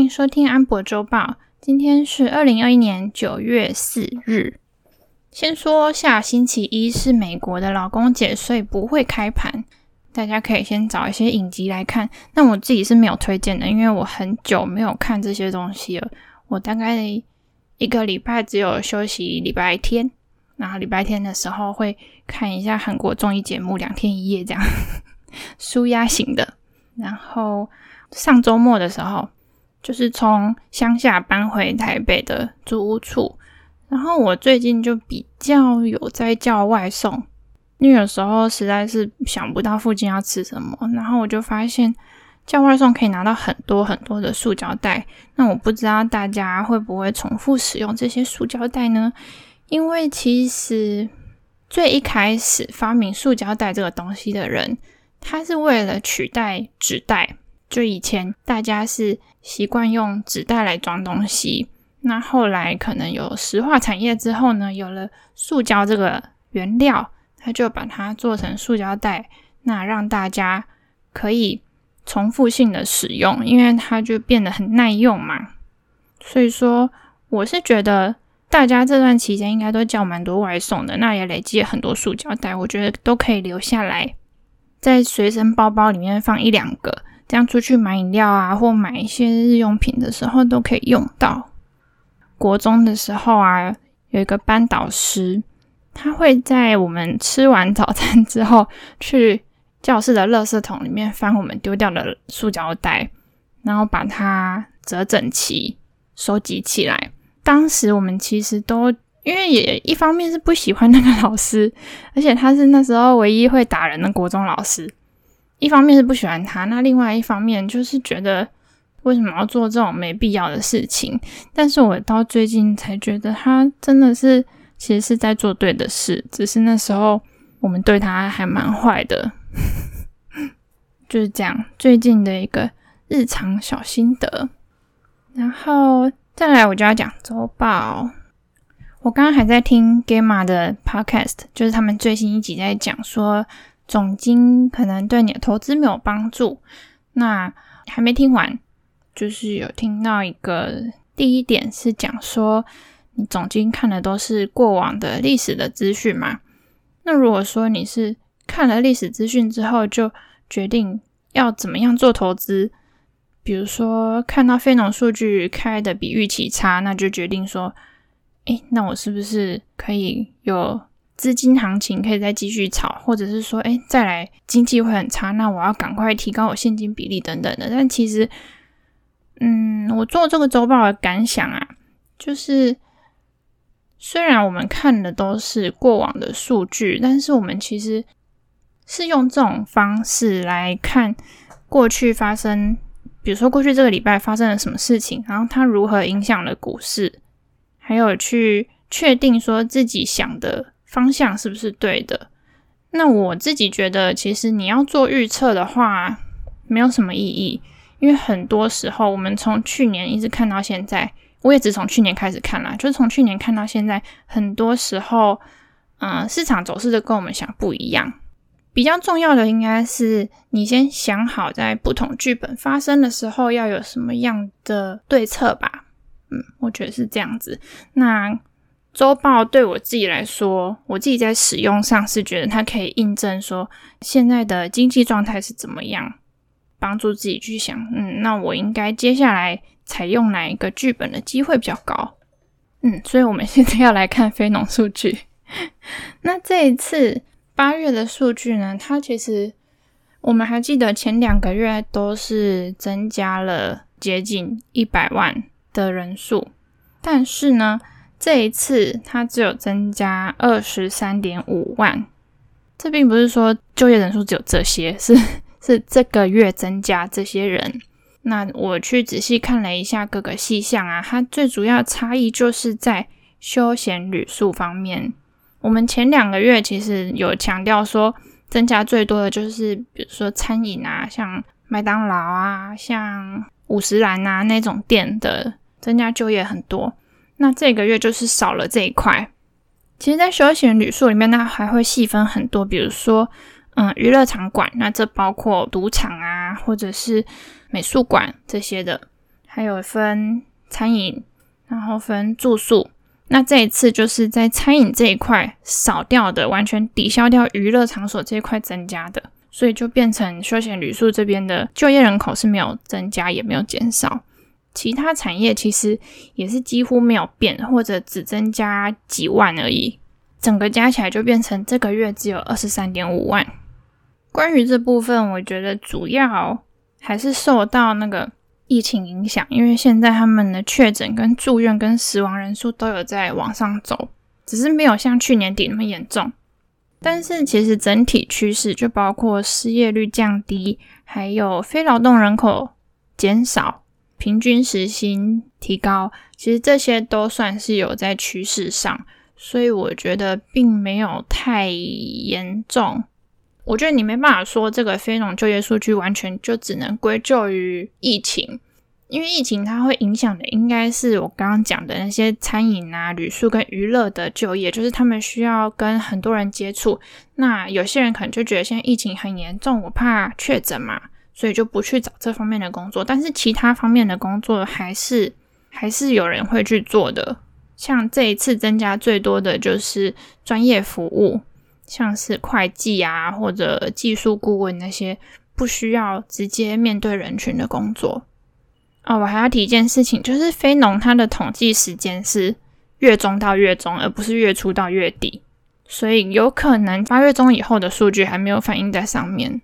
迎收听安博周报。今天是二零二一年九月四日。先说下星期一是美国的劳工节，所以不会开盘，大家可以先找一些影集来看。那我自己是没有推荐的，因为我很久没有看这些东西了。我大概一个礼拜只有休息礼拜天，然后礼拜天的时候会看一下韩国综艺节目，两天一夜这样，舒压型的。然后上周末的时候。就是从乡下搬回台北的租屋处，然后我最近就比较有在叫外送，因为有时候实在是想不到附近要吃什么，然后我就发现叫外送可以拿到很多很多的塑胶袋。那我不知道大家会不会重复使用这些塑胶袋呢？因为其实最一开始发明塑胶袋这个东西的人，他是为了取代纸袋。就以前大家是习惯用纸袋来装东西，那后来可能有石化产业之后呢，有了塑胶这个原料，他就把它做成塑胶袋，那让大家可以重复性的使用，因为它就变得很耐用嘛。所以说，我是觉得大家这段期间应该都叫蛮多外送的，那也累积了很多塑胶袋，我觉得都可以留下来，在随身包包里面放一两个。这样出去买饮料啊，或买一些日用品的时候都可以用到。国中的时候啊，有一个班导师，他会在我们吃完早餐之后，去教室的垃圾桶里面翻我们丢掉的塑胶袋，然后把它折整齐，收集起来。当时我们其实都因为也一方面是不喜欢那个老师，而且他是那时候唯一会打人的国中老师。一方面是不喜欢他，那另外一方面就是觉得为什么要做这种没必要的事情？但是我到最近才觉得他真的是其实是在做对的事，只是那时候我们对他还蛮坏的，就是这样。最近的一个日常小心得，然后再来我就要讲周报。我刚刚还在听 Gamma 的 Podcast，就是他们最新一集在讲说。总经可能对你的投资没有帮助，那还没听完，就是有听到一个第一点是讲说，你总经看的都是过往的历史的资讯嘛？那如果说你是看了历史资讯之后就决定要怎么样做投资，比如说看到非农数据开的比预期差，那就决定说，诶，那我是不是可以有？资金行情可以再继续炒，或者是说，哎，再来经济会很差，那我要赶快提高我现金比例等等的。但其实，嗯，我做这个周报的感想啊，就是虽然我们看的都是过往的数据，但是我们其实是用这种方式来看过去发生，比如说过去这个礼拜发生了什么事情，然后它如何影响了股市，还有去确定说自己想的。方向是不是对的？那我自己觉得，其实你要做预测的话，没有什么意义，因为很多时候我们从去年一直看到现在，我也只从去年开始看啦，就是从去年看到现在，很多时候，嗯，市场走势都跟我们想不一样。比较重要的应该是你先想好，在不同剧本发生的时候要有什么样的对策吧。嗯，我觉得是这样子。那。周报对我自己来说，我自己在使用上是觉得它可以印证说现在的经济状态是怎么样，帮助自己去想，嗯，那我应该接下来采用哪一个剧本的机会比较高？嗯，所以我们现在要来看非农数据。那这一次八月的数据呢，它其实我们还记得前两个月都是增加了接近一百万的人数，但是呢。这一次，它只有增加二十三点五万。这并不是说就业人数只有这些，是 是这个月增加这些人。那我去仔细看了一下各个细项啊，它最主要差异就是在休闲旅宿方面。我们前两个月其实有强调说，增加最多的就是比如说餐饮啊，像麦当劳啊，像五十岚啊那种店的增加就业很多。那这个月就是少了这一块。其实，在休闲旅宿里面，那还会细分很多，比如说，嗯，娱乐场馆，那这包括赌场啊，或者是美术馆这些的，还有分餐饮，然后分住宿。那这一次就是在餐饮这一块少掉的，完全抵消掉娱乐场所这一块增加的，所以就变成休闲旅宿这边的就业人口是没有增加，也没有减少。其他产业其实也是几乎没有变，或者只增加几万而已。整个加起来就变成这个月只有二十三点五万。关于这部分，我觉得主要还是受到那个。疫情影响，因为现在他们的确诊、跟住院、跟死亡人数都有在往上走，只是没有像去年底那么严重。但是其实整体趋势就包括失业率降低，还有非劳动人口减少、平均时薪提高，其实这些都算是有在趋势上，所以我觉得并没有太严重。我觉得你没办法说这个非农就业数据完全就只能归咎于疫情，因为疫情它会影响的应该是我刚刚讲的那些餐饮啊、旅宿跟娱乐的就业，就是他们需要跟很多人接触。那有些人可能就觉得现在疫情很严重，我怕确诊嘛，所以就不去找这方面的工作。但是其他方面的工作还是还是有人会去做的。像这一次增加最多的就是专业服务。像是会计啊，或者技术顾问那些不需要直接面对人群的工作。哦，我还要提一件事情，就是非农它的统计时间是月中到月中，而不是月初到月底，所以有可能八月中以后的数据还没有反映在上面。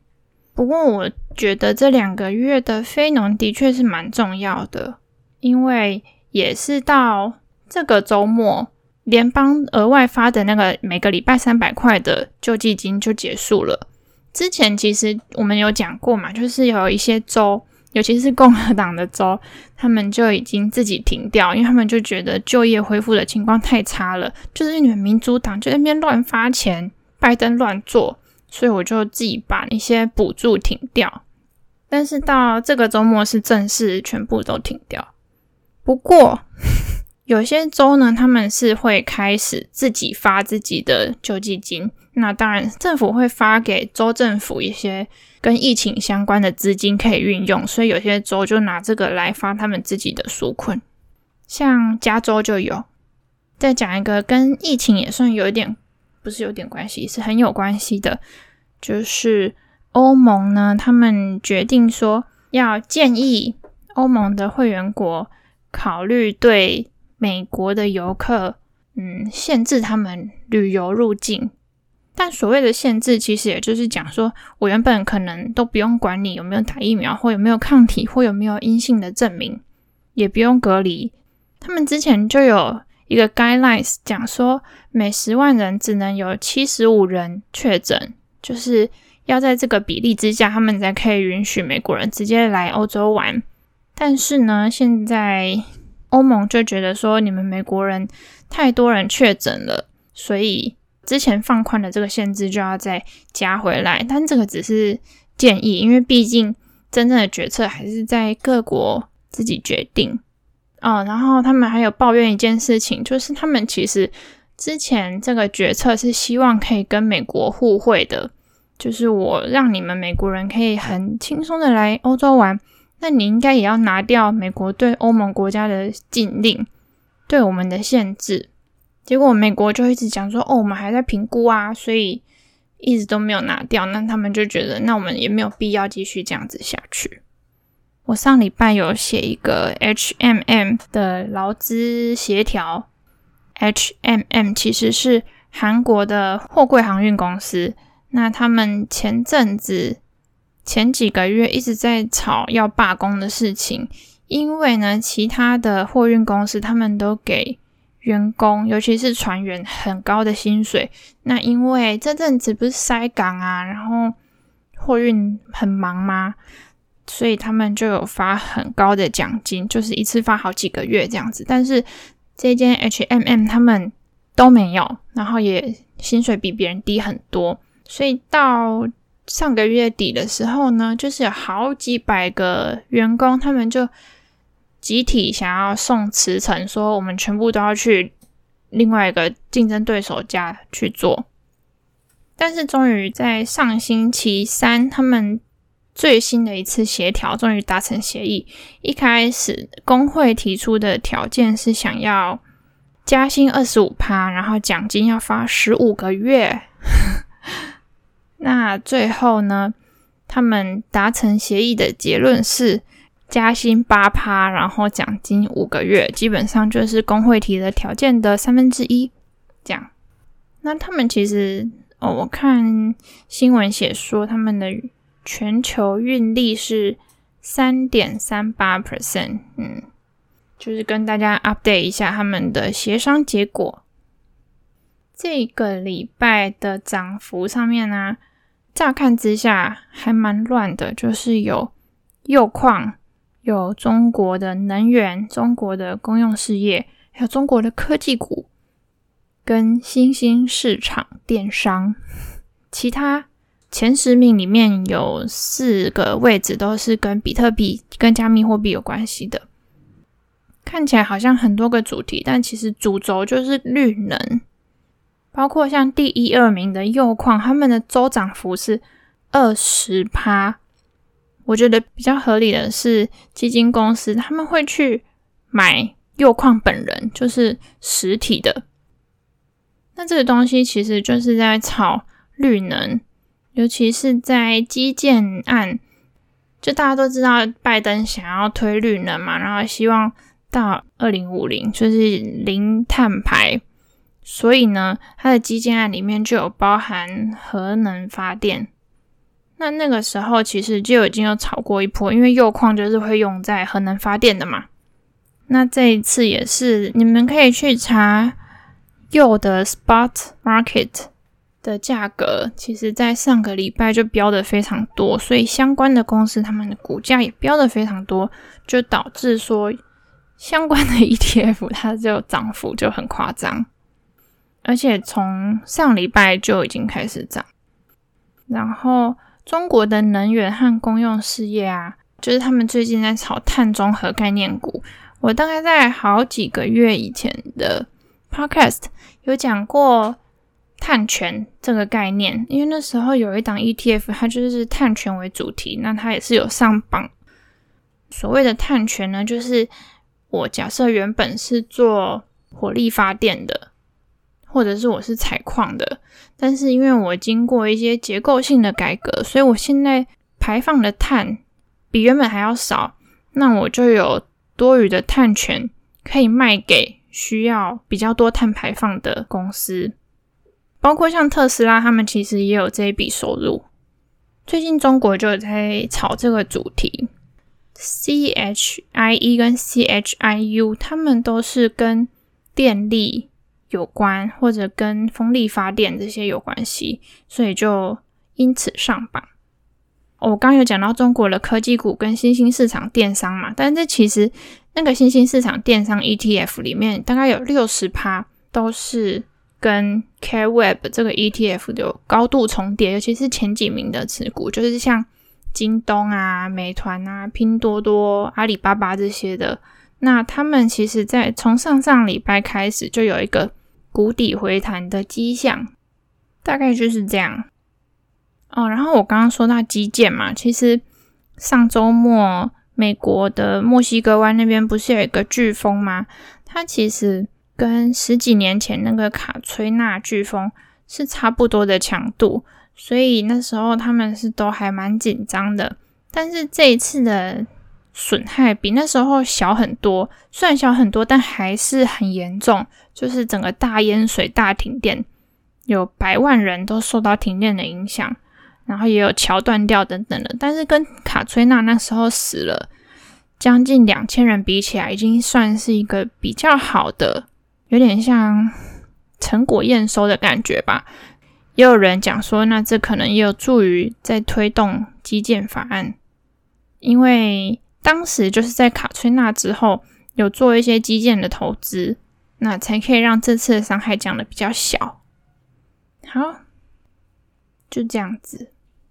不过我觉得这两个月的非农的确是蛮重要的，因为也是到这个周末。联邦额外发的那个每个礼拜三百块的救济金就结束了。之前其实我们有讲过嘛，就是有一些州，尤其是共和党的州，他们就已经自己停掉，因为他们就觉得就业恢复的情况太差了，就是你们民主党就在那边乱发钱，拜登乱做，所以我就自己把那些补助停掉。但是到这个周末是正式全部都停掉。不过。有些州呢，他们是会开始自己发自己的救济金。那当然，政府会发给州政府一些跟疫情相关的资金可以运用，所以有些州就拿这个来发他们自己的纾困。像加州就有。再讲一个跟疫情也算有一点，不是有点关系，是很有关系的，就是欧盟呢，他们决定说要建议欧盟的会员国考虑对。美国的游客，嗯，限制他们旅游入境，但所谓的限制，其实也就是讲说，我原本可能都不用管你有没有打疫苗，或有没有抗体，或有没有阴性的证明，也不用隔离。他们之前就有一个 guidelines 讲说，每十万人只能有七十五人确诊，就是要在这个比例之下，他们才可以允许美国人直接来欧洲玩。但是呢，现在。欧盟就觉得说，你们美国人太多人确诊了，所以之前放宽的这个限制就要再加回来。但这个只是建议，因为毕竟真正的决策还是在各国自己决定。哦，然后他们还有抱怨一件事情，就是他们其实之前这个决策是希望可以跟美国互惠的，就是我让你们美国人可以很轻松的来欧洲玩。那你应该也要拿掉美国对欧盟国家的禁令，对我们的限制。结果美国就一直讲说，哦，我们还在评估啊，所以一直都没有拿掉。那他们就觉得，那我们也没有必要继续这样子下去。我上礼拜有写一个 HMM 的劳资协调，HMM 其实是韩国的货柜航运公司。那他们前阵子。前几个月一直在吵要罢工的事情，因为呢，其他的货运公司他们都给员工，尤其是船员很高的薪水。那因为这阵子不是塞港啊，然后货运很忙吗？所以他们就有发很高的奖金，就是一次发好几个月这样子。但是这间 HMM 他们都没有，然后也薪水比别人低很多，所以到。上个月底的时候呢，就是有好几百个员工，他们就集体想要送辞呈，说我们全部都要去另外一个竞争对手家去做。但是终于在上星期三，他们最新的一次协调终于达成协议。一开始工会提出的条件是想要加薪二十五趴，然后奖金要发十五个月。那最后呢，他们达成协议的结论是加薪八趴，然后奖金五个月，基本上就是工会提的条件的三分之一。这样，那他们其实哦，我看新闻写说他们的全球运力是三点三八 percent，嗯，就是跟大家 update 一下他们的协商结果。这个礼拜的涨幅上面呢、乍看之下还蛮乱的，就是有铀矿、有中国的能源、中国的公用事业，还有中国的科技股，跟新兴市场电商。其他前十名里面有四个位置都是跟比特币、跟加密货币有关系的。看起来好像很多个主题，但其实主轴就是绿能。包括像第一、二名的铀矿，他们的周涨幅是二十趴。我觉得比较合理的是，基金公司他们会去买铀矿本人，就是实体的。那这个东西其实就是在炒绿能，尤其是在基建案。就大家都知道，拜登想要推绿能嘛，然后希望到二零五零就是零碳排。所以呢，它的基建案里面就有包含核能发电。那那个时候其实就已经有炒过一波，因为铀矿就是会用在核能发电的嘛。那这一次也是，你们可以去查铀的 spot market 的价格，其实在上个礼拜就飙得非常多，所以相关的公司他们的股价也飙得非常多，就导致说相关的 ETF 它就涨幅就很夸张。而且从上礼拜就已经开始涨，然后中国的能源和公用事业啊，就是他们最近在炒碳中和概念股。我大概在好几个月以前的 podcast 有讲过碳权这个概念，因为那时候有一档 ETF，它就是碳权为主题，那它也是有上榜。所谓的碳权呢，就是我假设原本是做火力发电的。或者是我是采矿的，但是因为我经过一些结构性的改革，所以我现在排放的碳比原本还要少，那我就有多余的碳权可以卖给需要比较多碳排放的公司，包括像特斯拉，他们其实也有这一笔收入。最近中国就在炒这个主题，CHIE 跟 CHIU，他们都是跟电力。有关或者跟风力发电这些有关系，所以就因此上榜。我刚有讲到中国的科技股跟新兴市场电商嘛，但是其实那个新兴市场电商 ETF 里面大概有六十趴都是跟 CareWeb 这个 ETF 有高度重叠，尤其是前几名的持股，就是像京东啊、美团啊、拼多多、阿里巴巴这些的。那他们其实，在从上上礼拜开始就有一个谷底回弹的迹象，大概就是这样。哦，然后我刚刚说到基建嘛，其实上周末美国的墨西哥湾那边不是有一个飓风吗？它其实跟十几年前那个卡崔娜飓风是差不多的强度，所以那时候他们是都还蛮紧张的。但是这一次的。损害比那时候小很多，虽然小很多，但还是很严重。就是整个大淹水、大停电，有百万人都受到停电的影响，然后也有桥断掉等等的。但是跟卡崔娜那时候死了将近两千人比起来，已经算是一个比较好的，有点像成果验收的感觉吧。也有人讲说，那这可能也有助于在推动基建法案，因为。当时就是在卡崔娜之后，有做一些基建的投资，那才可以让这次的伤害降的比较小。好，就这样子。